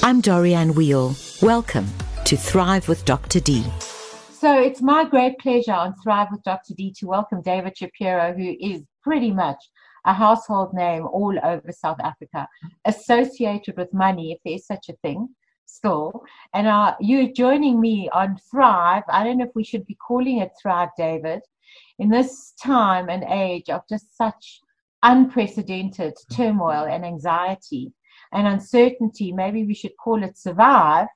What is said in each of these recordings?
I'm Dorianne Wheel. Welcome to Thrive with Dr. D. So it's my great pleasure on Thrive with Dr. D to welcome David Shapiro, who is pretty much a household name all over South Africa, associated with money, if there's such a thing still. And uh, you're joining me on Thrive. I don't know if we should be calling it Thrive, David, in this time and age of just such unprecedented turmoil and anxiety and uncertainty. Maybe we should call it survive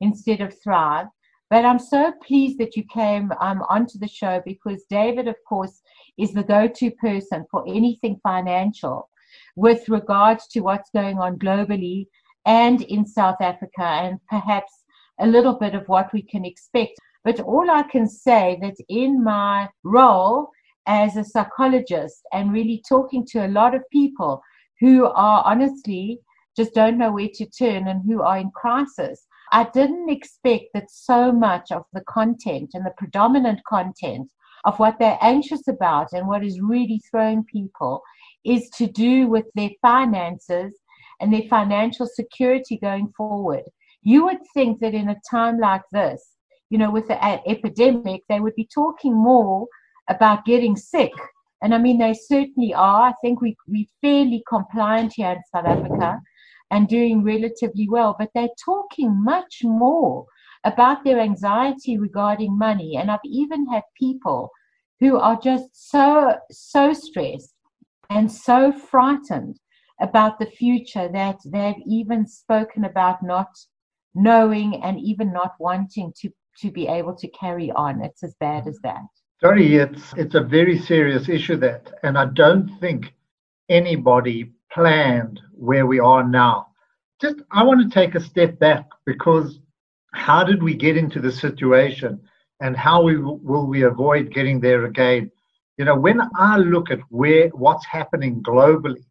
instead of thrive. But I'm so pleased that you came um, onto the show because David, of course, is the go to person for anything financial with regards to what's going on globally and in South Africa, and perhaps a little bit of what we can expect. But all I can say that in my role as a psychologist and really talking to a lot of people who are honestly just don't know where to turn and who are in crisis. I didn't expect that so much of the content and the predominant content of what they're anxious about and what is really throwing people is to do with their finances and their financial security going forward. You would think that in a time like this, you know, with the epidemic, they would be talking more about getting sick. And I mean, they certainly are. I think we, we're fairly compliant here in South Africa and doing relatively well, but they're talking much more about their anxiety regarding money. And I've even had people who are just so, so stressed and so frightened about the future that they've even spoken about not knowing and even not wanting to, to be able to carry on. It's as bad as that. Sorry, it's it's a very serious issue that, and I don't think anybody planned where we are now. Just, I want to take a step back because how did we get into the situation and how we, will we avoid getting there again? You know, when I look at where what's happening globally,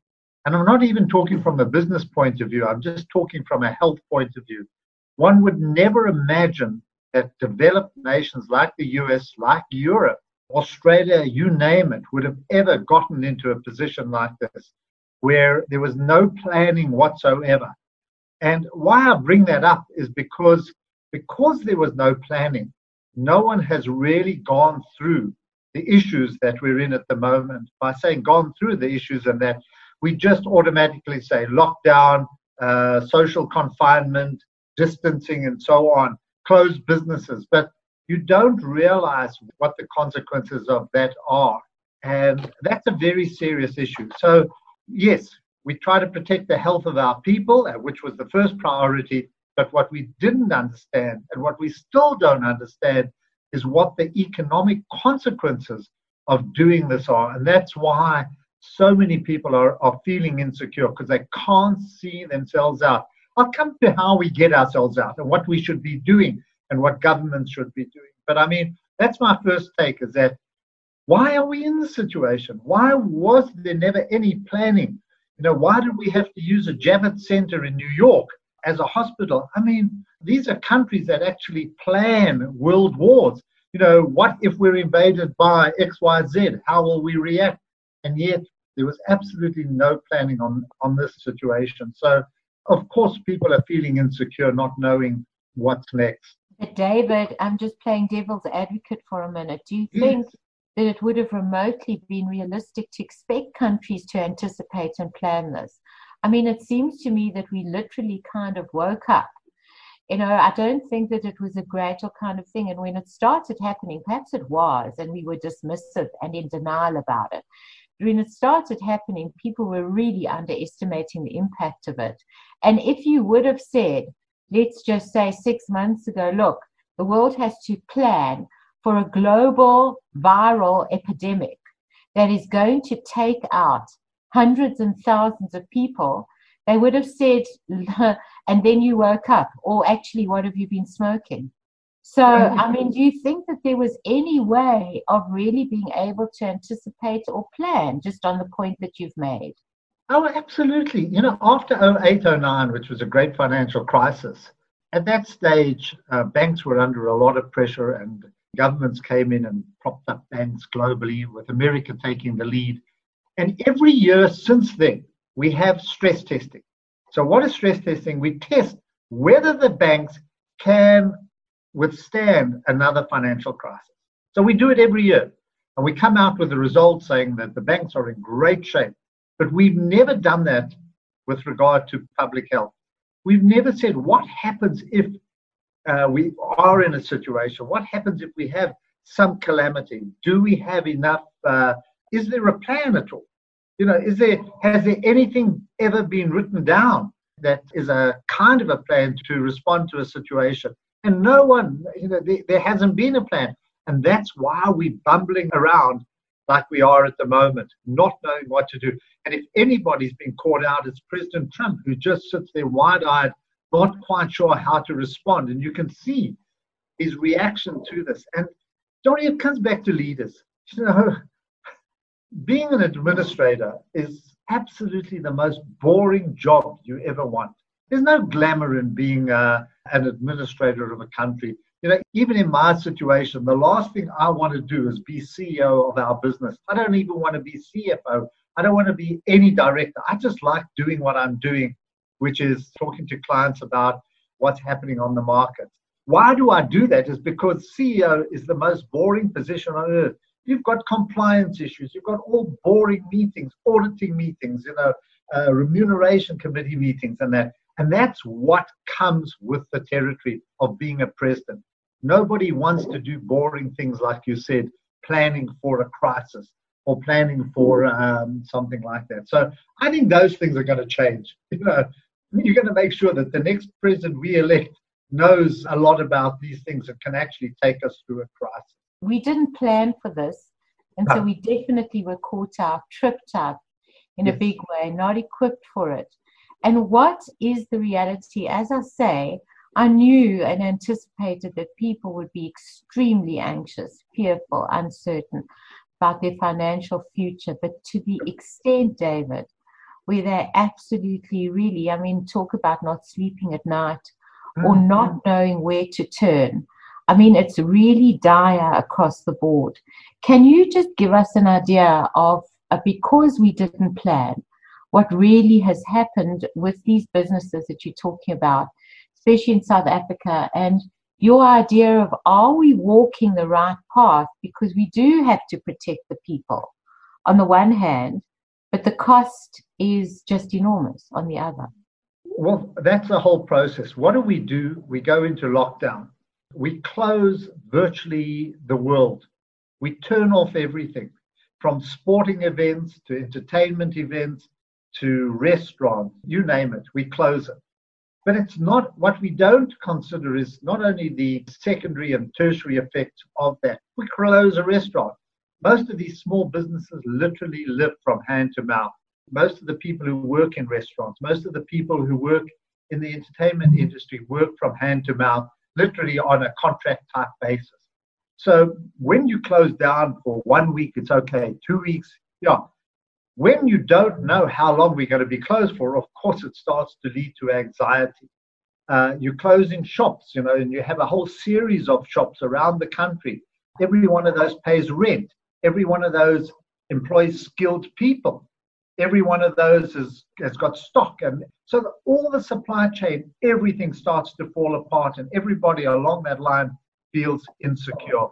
and I'm not even talking from a business point of view, I'm just talking from a health point of view. One would never imagine that developed nations like the US, like Europe, Australia, you name it, would have ever gotten into a position like this where there was no planning whatsoever. And why I bring that up is because because there was no planning, no one has really gone through the issues that we're in at the moment. By saying gone through the issues and that we just automatically say lockdown, uh, social confinement, distancing, and so on, closed businesses. But you don't realize what the consequences of that are. And that's a very serious issue. So, yes, we try to protect the health of our people, uh, which was the first priority. But what we didn't understand and what we still don't understand is what the economic consequences of doing this are. And that's why so many people are, are feeling insecure because they can't see themselves out. I'll come to how we get ourselves out and what we should be doing and what governments should be doing. But I mean, that's my first take is that why are we in this situation? Why was there never any planning? You know, why did we have to use a Javits Center in New York as a hospital? I mean, these are countries that actually plan world wars. You know, what if we're invaded by XYZ? How will we react? And yet, there was absolutely no planning on, on this situation. So, of course, people are feeling insecure, not knowing what's next. But David, I'm just playing devil's advocate for a minute. Do you think that it would have remotely been realistic to expect countries to anticipate and plan this. I mean, it seems to me that we literally kind of woke up. You know, I don't think that it was a gradual kind of thing. And when it started happening, perhaps it was, and we were dismissive and in denial about it. But when it started happening, people were really underestimating the impact of it. And if you would have said, let's just say six months ago, look, the world has to plan for a global viral epidemic that is going to take out hundreds and thousands of people, they would have said, and then you woke up, or actually, what have you been smoking? So, I mean, do you think that there was any way of really being able to anticipate or plan just on the point that you've made? Oh, absolutely. You know, after 08, 09, which was a great financial crisis, at that stage, uh, banks were under a lot of pressure and governments came in and propped up banks globally, with America taking the lead. And every year since then, we have stress testing. So, what is stress testing? We test whether the banks can withstand another financial crisis. So we do it every year. And we come out with a result saying that the banks are in great shape. But we've never done that with regard to public health. We've never said what happens if uh, we are in a situation, what happens if we have some calamity? Do we have enough? Uh, is there a plan at all? You know, is there has there anything ever been written down that is a kind of a plan to respond to a situation? And no one, you know, there, there hasn't been a plan. And that's why we're bumbling around like we are at the moment, not knowing what to do. And if anybody's been caught out, it's President Trump, who just sits there wide eyed, not quite sure how to respond. And you can see his reaction to this. And Dori, it comes back to leaders. You know, being an administrator is absolutely the most boring job you ever want. There's no glamour in being uh, an administrator of a country. You know, even in my situation, the last thing I want to do is be CEO of our business. I don't even want to be CFO. I don't want to be any director. I just like doing what I'm doing, which is talking to clients about what's happening on the market. Why do I do that? Is because CEO is the most boring position on earth. You've got compliance issues. You've got all boring meetings, auditing meetings, you know, uh, remuneration committee meetings, and that. And that's what comes with the territory of being a president. Nobody wants to do boring things like you said, planning for a crisis or planning for um, something like that. So I think those things are going to change. You know, you're going to make sure that the next president we elect knows a lot about these things and can actually take us through a crisis. We didn't plan for this, and no. so we definitely were caught out, tripped up in yes. a big way, not equipped for it. And what is the reality? As I say, I knew and anticipated that people would be extremely anxious, fearful, uncertain about their financial future. But to the extent, David, where they absolutely really, I mean, talk about not sleeping at night mm-hmm. or not knowing where to turn. I mean, it's really dire across the board. Can you just give us an idea of, uh, because we didn't plan, what really has happened with these businesses that you're talking about? especially in South Africa. And your idea of are we walking the right path because we do have to protect the people on the one hand, but the cost is just enormous on the other. Well, that's the whole process. What do we do? We go into lockdown. We close virtually the world. We turn off everything from sporting events to entertainment events to restaurants, you name it, we close it. But it's not what we don't consider is not only the secondary and tertiary effects of that. We close a restaurant. Most of these small businesses literally live from hand to mouth. Most of the people who work in restaurants, most of the people who work in the entertainment industry work from hand to mouth, literally on a contract type basis. So when you close down for one week, it's okay. Two weeks, yeah, when you don't know how long we're going to be closed for, of course, it starts to lead to anxiety. Uh, you're closing shops, you know, and you have a whole series of shops around the country. Every one of those pays rent. Every one of those employs skilled people. Every one of those has, has got stock. And so all the supply chain, everything starts to fall apart, and everybody along that line feels insecure.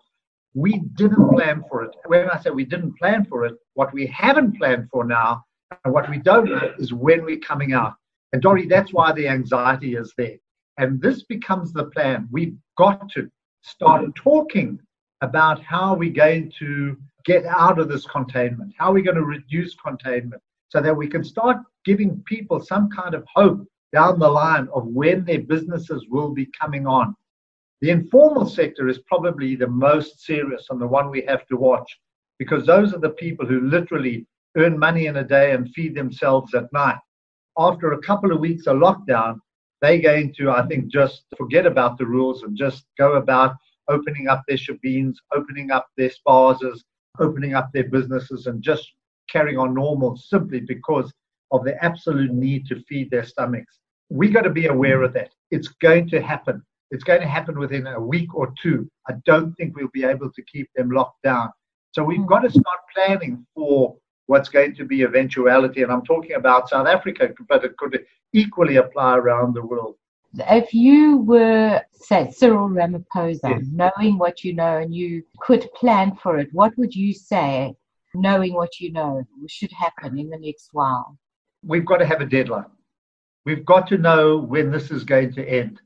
We didn't plan for it. When I say we didn't plan for it, what we haven't planned for now and what we don't know is when we're coming out. And Dory, that's why the anxiety is there. And this becomes the plan. We've got to start talking about how we're going to get out of this containment, how are we're going to reduce containment, so that we can start giving people some kind of hope down the line of when their businesses will be coming on. The informal sector is probably the most serious and the one we have to watch because those are the people who literally earn money in a day and feed themselves at night. After a couple of weeks of lockdown, they're going to, I think, just forget about the rules and just go about opening up their shebeens, opening up their spazas, opening up their businesses, and just carrying on normal simply because of the absolute need to feed their stomachs. We got to be aware of that. It's going to happen. It's going to happen within a week or two. I don't think we'll be able to keep them locked down. So we've got to start planning for what's going to be eventuality. And I'm talking about South Africa, but it could equally apply around the world. If you were, say, Cyril Ramaphosa, yes. knowing what you know and you could plan for it, what would you say, knowing what you know, should happen in the next while? We've got to have a deadline. We've got to know when this is going to end.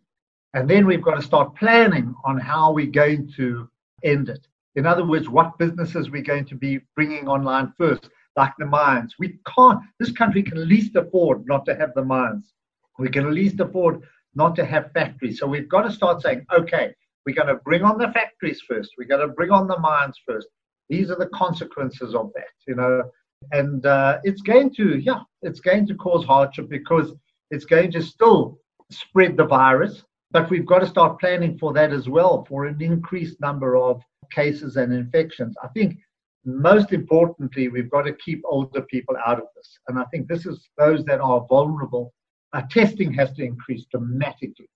And then we've got to start planning on how we're going to end it. In other words, what businesses we're going to be bringing online first, like the mines. We can't, this country can least afford not to have the mines. We can least afford not to have factories. So we've got to start saying, okay, we're going to bring on the factories first. We're going to bring on the mines first. These are the consequences of that, you know. And uh, it's going to, yeah, it's going to cause hardship because it's going to still spread the virus. But we've got to start planning for that as well, for an increased number of cases and infections. I think most importantly, we've got to keep older people out of this. And I think this is those that are vulnerable. Our testing has to increase dramatically,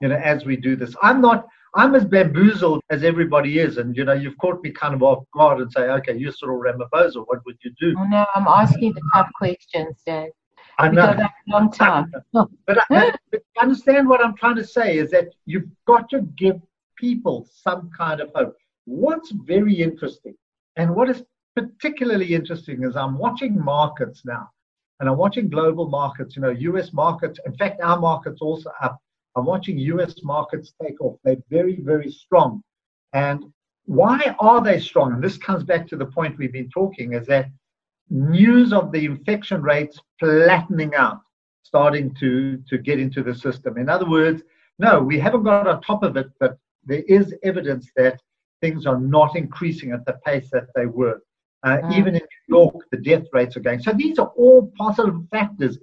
you know, as we do this. I'm not, I'm as bamboozled as everybody is. And, you know, you've caught me kind of off guard and say, okay, you're sort of Ramaphosa. What would you do? Oh, no, I'm asking the tough questions, Dave. I know. a long time. but, I, but understand what I'm trying to say is that you've got to give people some kind of hope. What's very interesting and what is particularly interesting is I'm watching markets now, and I'm watching global markets, you know, US markets. In fact, our market's also up. I'm watching US markets take off. They're very, very strong. And why are they strong? And this comes back to the point we've been talking is that news of the infection rates flattening out, starting to, to get into the system. In other words, no, we haven't got on top of it, but there is evidence that things are not increasing at the pace that they were. Uh, mm. Even in York, the death rates are going. So these are all positive factors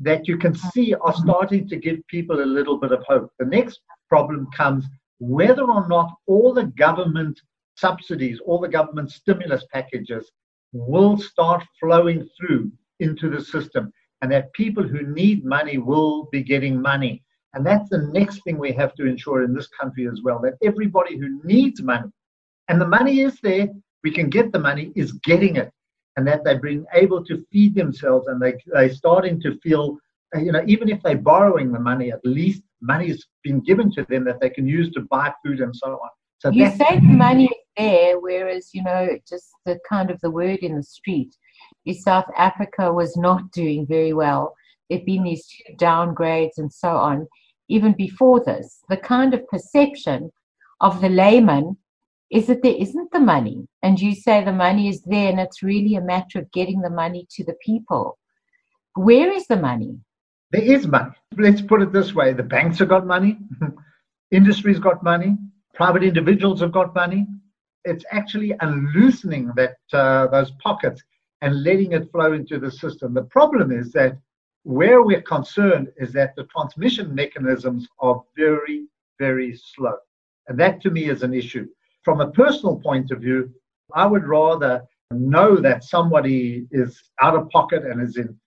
that you can see are starting to give people a little bit of hope. The next problem comes whether or not all the government subsidies, all the government stimulus packages will start flowing through into the system and that people who need money will be getting money. And that's the next thing we have to ensure in this country as well that everybody who needs money, and the money is there, we can get the money, is getting it. And that they've been able to feed themselves and they, they're starting to feel, you know, even if they're borrowing the money, at least money's been given to them that they can use to buy food and so on. So you say the money is there, whereas, you know, just the kind of the word in the street is South Africa was not doing very well. There'd been these downgrades and so on even before this, the kind of perception of the layman is that there isn't the money. And you say the money is there and it's really a matter of getting the money to the people. Where is the money? There is money. Let's put it this way the banks have got money, industry's got money, private individuals have got money. It's actually unloosening that uh, those pockets and letting it flow into the system. The problem is that where we're concerned is that the transmission mechanisms are very, very slow. And that to me is an issue. From a personal point of view, I would rather know that somebody is out of pocket and is in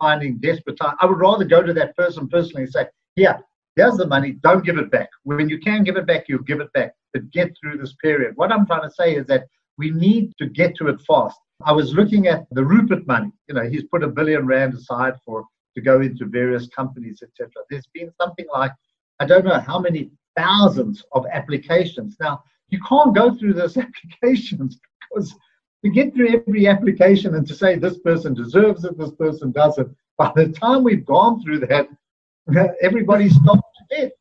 finding desperate time. I would rather go to that person personally and say, Here, here's the money, don't give it back. When you can give it back, you give it back. But get through this period. What I'm trying to say is that we need to get to it fast. I was looking at the Rupert money. You know, he's put a billion rand aside for to go into various companies, etc. There's been something like, I don't know how many thousands of applications. Now, you can't go through those applications because to get through every application and to say this person deserves it, this person doesn't, by the time we've gone through that, everybody's stopped to death.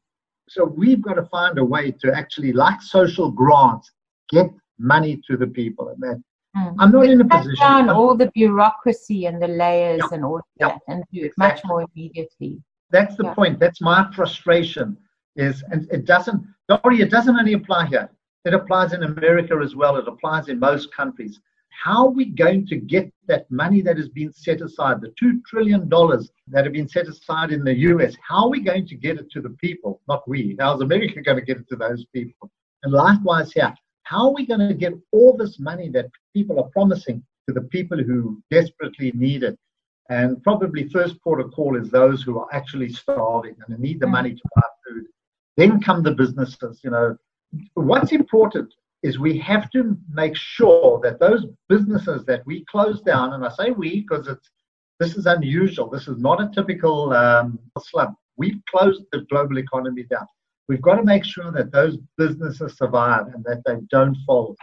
So we've got to find a way to actually, like social grants, get money to the people. And that Mm. I'm not in a position. down all the bureaucracy and the layers and all that and do it much more immediately. That's the point. That's my frustration. Is and it doesn't, Dori, it doesn't only apply here. It applies in America as well. It applies in most countries. How are we going to get that money that has been set aside, the $2 trillion that have been set aside in the US, how are we going to get it to the people? Not we. How is America going to get it to those people? And likewise here, how are we going to get all this money that people are promising to the people who desperately need it? And probably first port of call is those who are actually starving and need the mm. money to buy food. Then come the businesses. You know, what's important is we have to make sure that those businesses that we close down, and I say we because it's this is unusual. This is not a typical um, slum. We've closed the global economy down. We've got to make sure that those businesses survive and that they don't fold.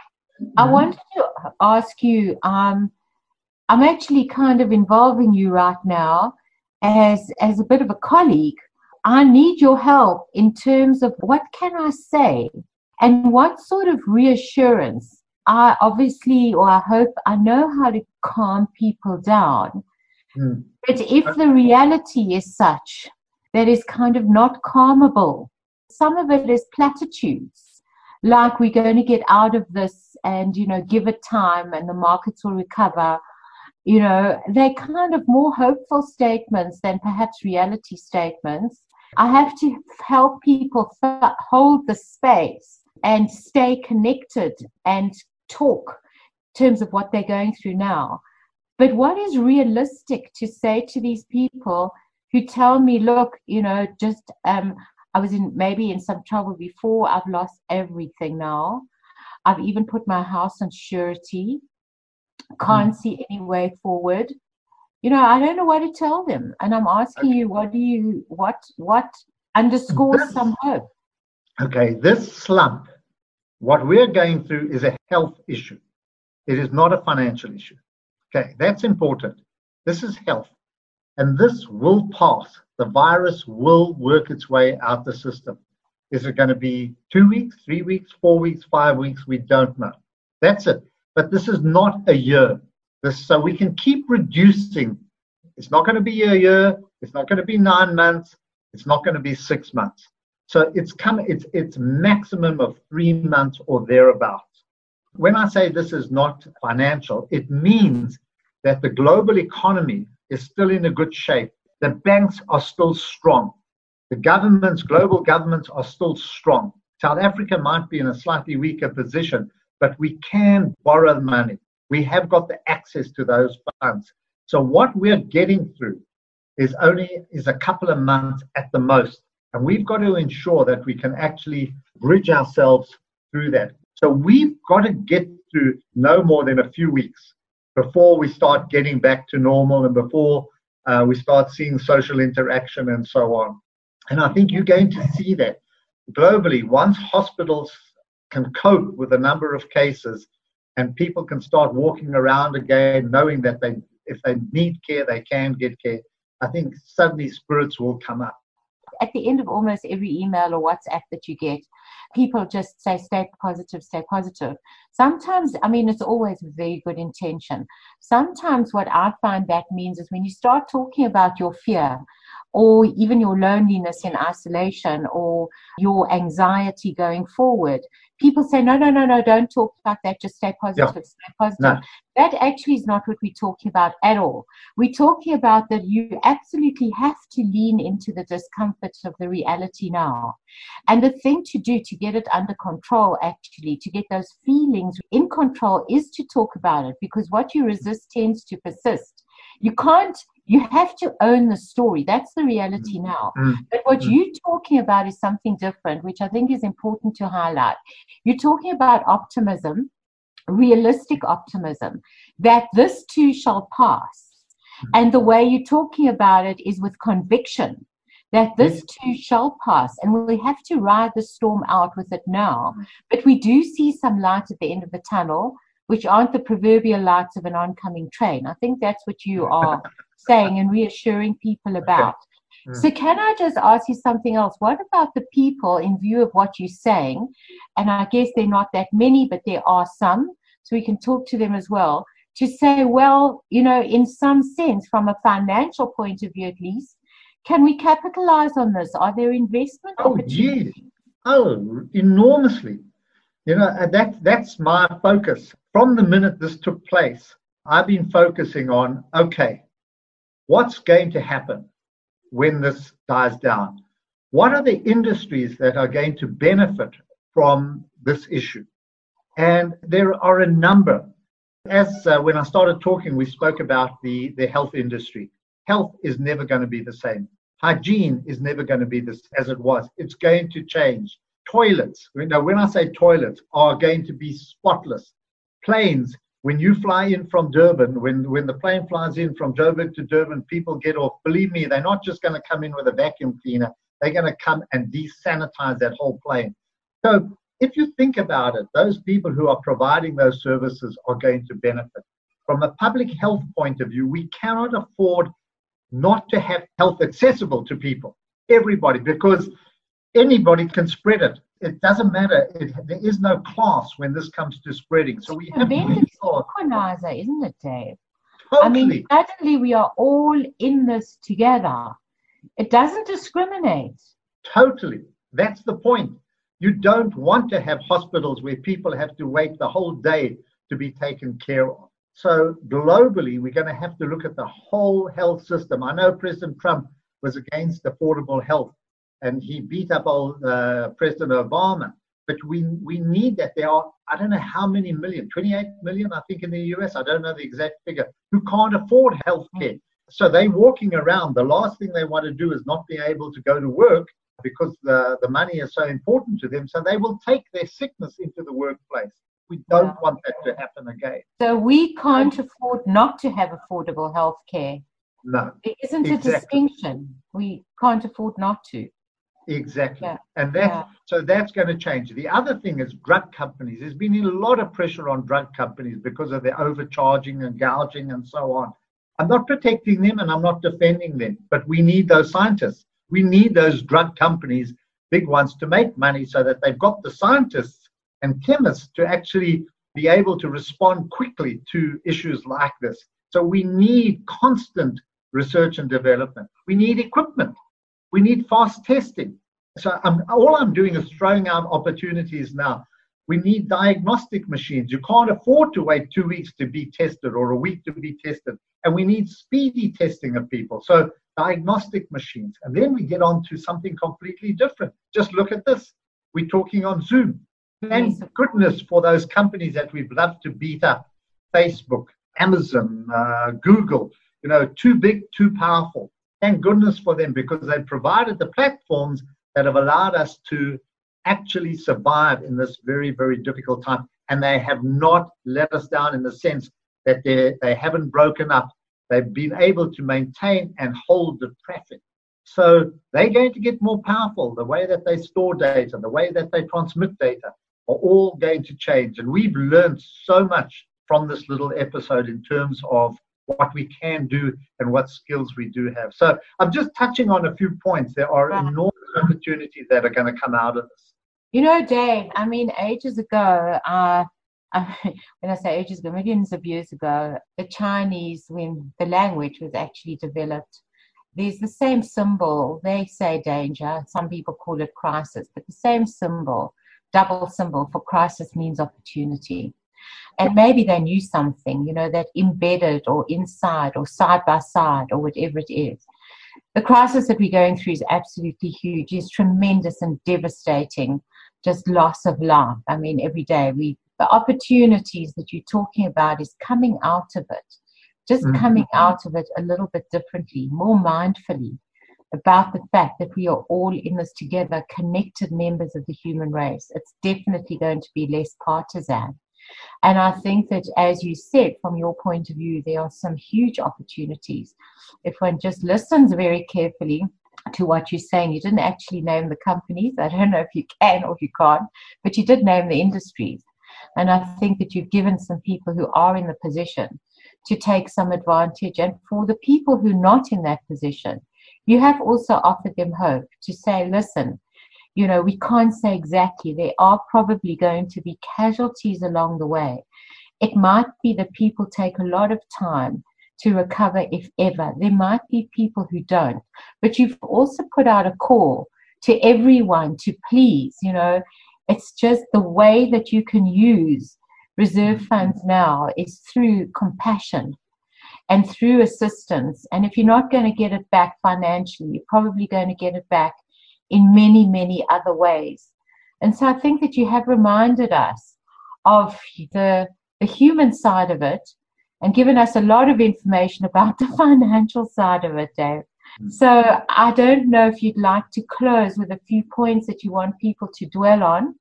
I wanted to ask you. Um, I'm actually kind of involving you right now as as a bit of a colleague. I need your help in terms of what can I say and what sort of reassurance I obviously or I hope I know how to calm people down. Mm. But if the reality is such that is kind of not calmable, some of it is platitudes, like we're going to get out of this and you know give it time and the markets will recover. You know, they're kind of more hopeful statements than perhaps reality statements. I have to help people hold the space and stay connected and talk in terms of what they're going through now. But what is realistic to say to these people who tell me, look, you know, just um, I was in maybe in some trouble before, I've lost everything now. I've even put my house on surety, can't mm. see any way forward. You know, I don't know what to tell them. And I'm asking okay. you, what do you what what underscores some hope? Okay, this slump what we're going through is a health issue. It is not a financial issue. Okay, that's important. This is health. And this will pass. The virus will work its way out the system. Is it going to be two weeks, three weeks, four weeks, five weeks? We don't know. That's it. But this is not a year. This, so we can keep reducing. It's not going to be a year. It's not going to be nine months. It's not going to be six months. So it's come, it's, it's maximum of three months or thereabouts. When I say this is not financial, it means that the global economy is still in a good shape. The banks are still strong. The governments, global governments are still strong. South Africa might be in a slightly weaker position, but we can borrow money. We have got the access to those funds. So what we're getting through is only is a couple of months at the most and we've got to ensure that we can actually bridge ourselves through that. So we've got to get through no more than a few weeks before we start getting back to normal and before uh, we start seeing social interaction and so on. And I think you're going to see that globally once hospitals can cope with the number of cases and people can start walking around again knowing that they if they need care they can get care i think suddenly spirits will come up at the end of almost every email or WhatsApp that you get, people just say, stay positive, stay positive. Sometimes, I mean, it's always very good intention. Sometimes what I find that means is when you start talking about your fear, or even your loneliness in isolation or your anxiety going forward. People say, no, no, no, no, don't talk about that. Just stay positive, yeah. stay positive. No. That actually is not what we're talking about at all. We're talking about that you absolutely have to lean into the discomfort of the reality now. And the thing to do to get it under control, actually, to get those feelings in control, is to talk about it because what you resist tends to persist. You can't you have to own the story. That's the reality mm. now. Mm. But what mm. you're talking about is something different, which I think is important to highlight. You're talking about optimism, realistic optimism, that this too shall pass. And the way you're talking about it is with conviction that this too shall pass. And we have to ride the storm out with it now. But we do see some light at the end of the tunnel, which aren't the proverbial lights of an oncoming train. I think that's what you are saying and reassuring people about. Okay. Mm. So, can I just ask you something else? What about the people, in view of what you're saying? And I guess they're not that many, but there are some, so we can talk to them as well. To say, well, you know, in some sense, from a financial point of view at least, can we capitalize on this? Are there investment oh, opportunities? Yes. Oh, enormously. You know, that, that's my focus. From the minute this took place, I've been focusing on okay, What's going to happen when this dies down? What are the industries that are going to benefit from this issue? And there are a number. As uh, when I started talking, we spoke about the, the health industry. Health is never going to be the same. Hygiene is never going to be this as it was. It's going to change. Toilets, you know, when I say toilets, are going to be spotless. Planes when you fly in from Durban, when, when the plane flies in from Joburg to Durban, people get off. Believe me, they're not just going to come in with a vacuum cleaner. They're going to come and desanitize that whole plane. So if you think about it, those people who are providing those services are going to benefit. From a public health point of view, we cannot afford not to have health accessible to people, everybody, because anybody can spread it. It doesn't matter. It, there is no class when this comes to spreading. So we have to equalizer, isn't it, Dave? Totally. I mean, suddenly we are all in this together. It doesn't discriminate. Totally. That's the point. You don't want to have hospitals where people have to wait the whole day to be taken care of. So globally, we're going to have to look at the whole health system. I know President Trump was against affordable health, and he beat up old uh, President Obama. But we we need that. There are I don't know how many million, 28 million, I think, in the U.S. I don't know the exact figure, who can't afford health care. So they're walking around. The last thing they want to do is not be able to go to work because the, the money is so important to them. So they will take their sickness into the workplace. We don't yeah. want that to happen again. So we can't afford not to have affordable health care. No. There isn't exactly. a distinction. We can't afford not to. Exactly. Yeah. And that yeah. so that's going to change. The other thing is drug companies. There's been a lot of pressure on drug companies because of their overcharging and gouging and so on. I'm not protecting them and I'm not defending them, but we need those scientists. We need those drug companies, big ones, to make money so that they've got the scientists and chemists to actually be able to respond quickly to issues like this. So we need constant research and development. We need equipment. We need fast testing. So I'm, all I'm doing is throwing out opportunities now. We need diagnostic machines. You can't afford to wait two weeks to be tested or a week to be tested. And we need speedy testing of people. So diagnostic machines. And then we get on to something completely different. Just look at this. We're talking on Zoom. Thank goodness for those companies that we've loved to beat up Facebook, Amazon, uh, Google, you know, too big, too powerful. Thank goodness for them because they provided the platforms that have allowed us to actually survive in this very, very difficult time. And they have not let us down in the sense that they, they haven't broken up They've been able to maintain and hold the traffic. So they're going to get more powerful. The way that they store data, the way that they transmit data are all going to change. And we've learned so much from this little episode in terms of what we can do and what skills we do have. So I'm just touching on a few points. There are right. enormous opportunities that are going to come out of this. You know, Dave, I mean, ages ago, uh, when I say ages ago, millions of years ago, the Chinese, when the language was actually developed, there's the same symbol. They say danger. Some people call it crisis, but the same symbol, double symbol for crisis means opportunity. And maybe they knew something, you know, that embedded or inside or side by side or whatever it is. The crisis that we're going through is absolutely huge, is tremendous and devastating, just loss of life. I mean, every day we the opportunities that you're talking about is coming out of it, just mm-hmm. coming out of it a little bit differently, more mindfully about the fact that we are all in this together, connected members of the human race. It's definitely going to be less partisan. And I think that, as you said, from your point of view, there are some huge opportunities. If one just listens very carefully to what you're saying, you didn't actually name the companies. I don't know if you can or if you can't, but you did name the industries. And I think that you've given some people who are in the position to take some advantage. And for the people who are not in that position, you have also offered them hope to say, listen, you know, we can't say exactly. There are probably going to be casualties along the way. It might be that people take a lot of time to recover, if ever. There might be people who don't. But you've also put out a call to everyone to please, you know, it's just the way that you can use reserve funds now is through compassion and through assistance. And if you're not going to get it back financially, you're probably going to get it back in many, many other ways. And so I think that you have reminded us of the, the human side of it and given us a lot of information about the financial side of it, Dave. Mm. So I don't know if you'd like to close with a few points that you want people to dwell on.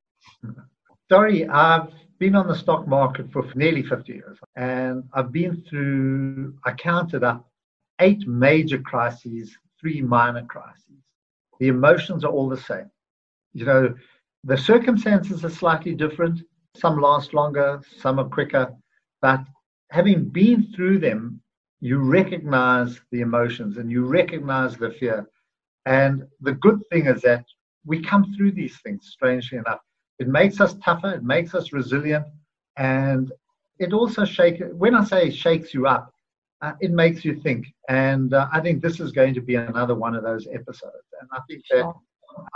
Sorry, I've been on the stock market for nearly 50 years, and I've been through, I counted up eight major crises, three minor crises. The emotions are all the same. You know, the circumstances are slightly different. Some last longer, some are quicker. But having been through them, you recognize the emotions and you recognize the fear. And the good thing is that we come through these things, strangely enough. It makes us tougher, it makes us resilient, and it also shakes, when I say shakes you up, uh, it makes you think. And uh, I think this is going to be another one of those episodes. And I think that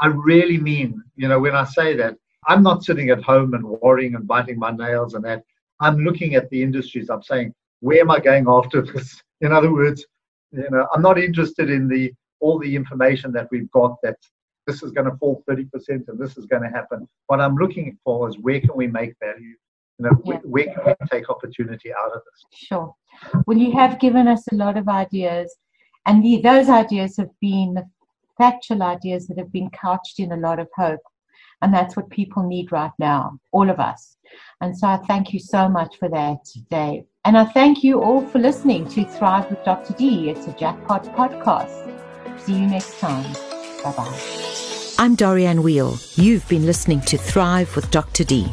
I really mean, you know, when I say that, I'm not sitting at home and worrying and biting my nails and that. I'm looking at the industries. I'm saying, where am I going after this? In other words, you know, I'm not interested in the all the information that we've got that this is going to fall 30% and this is going to happen. What I'm looking for is where can we make value? You know, yeah. where, where can we take opportunity out of this? Sure. Well, you have given us a lot of ideas, and the, those ideas have been factual ideas that have been couched in a lot of hope. And that's what people need right now, all of us. And so I thank you so much for that, Dave. And I thank you all for listening to Thrive with Dr. D. It's a jackpot podcast. See you next time. Bye bye. I'm Dorianne Wheel. You've been listening to Thrive with Dr. D.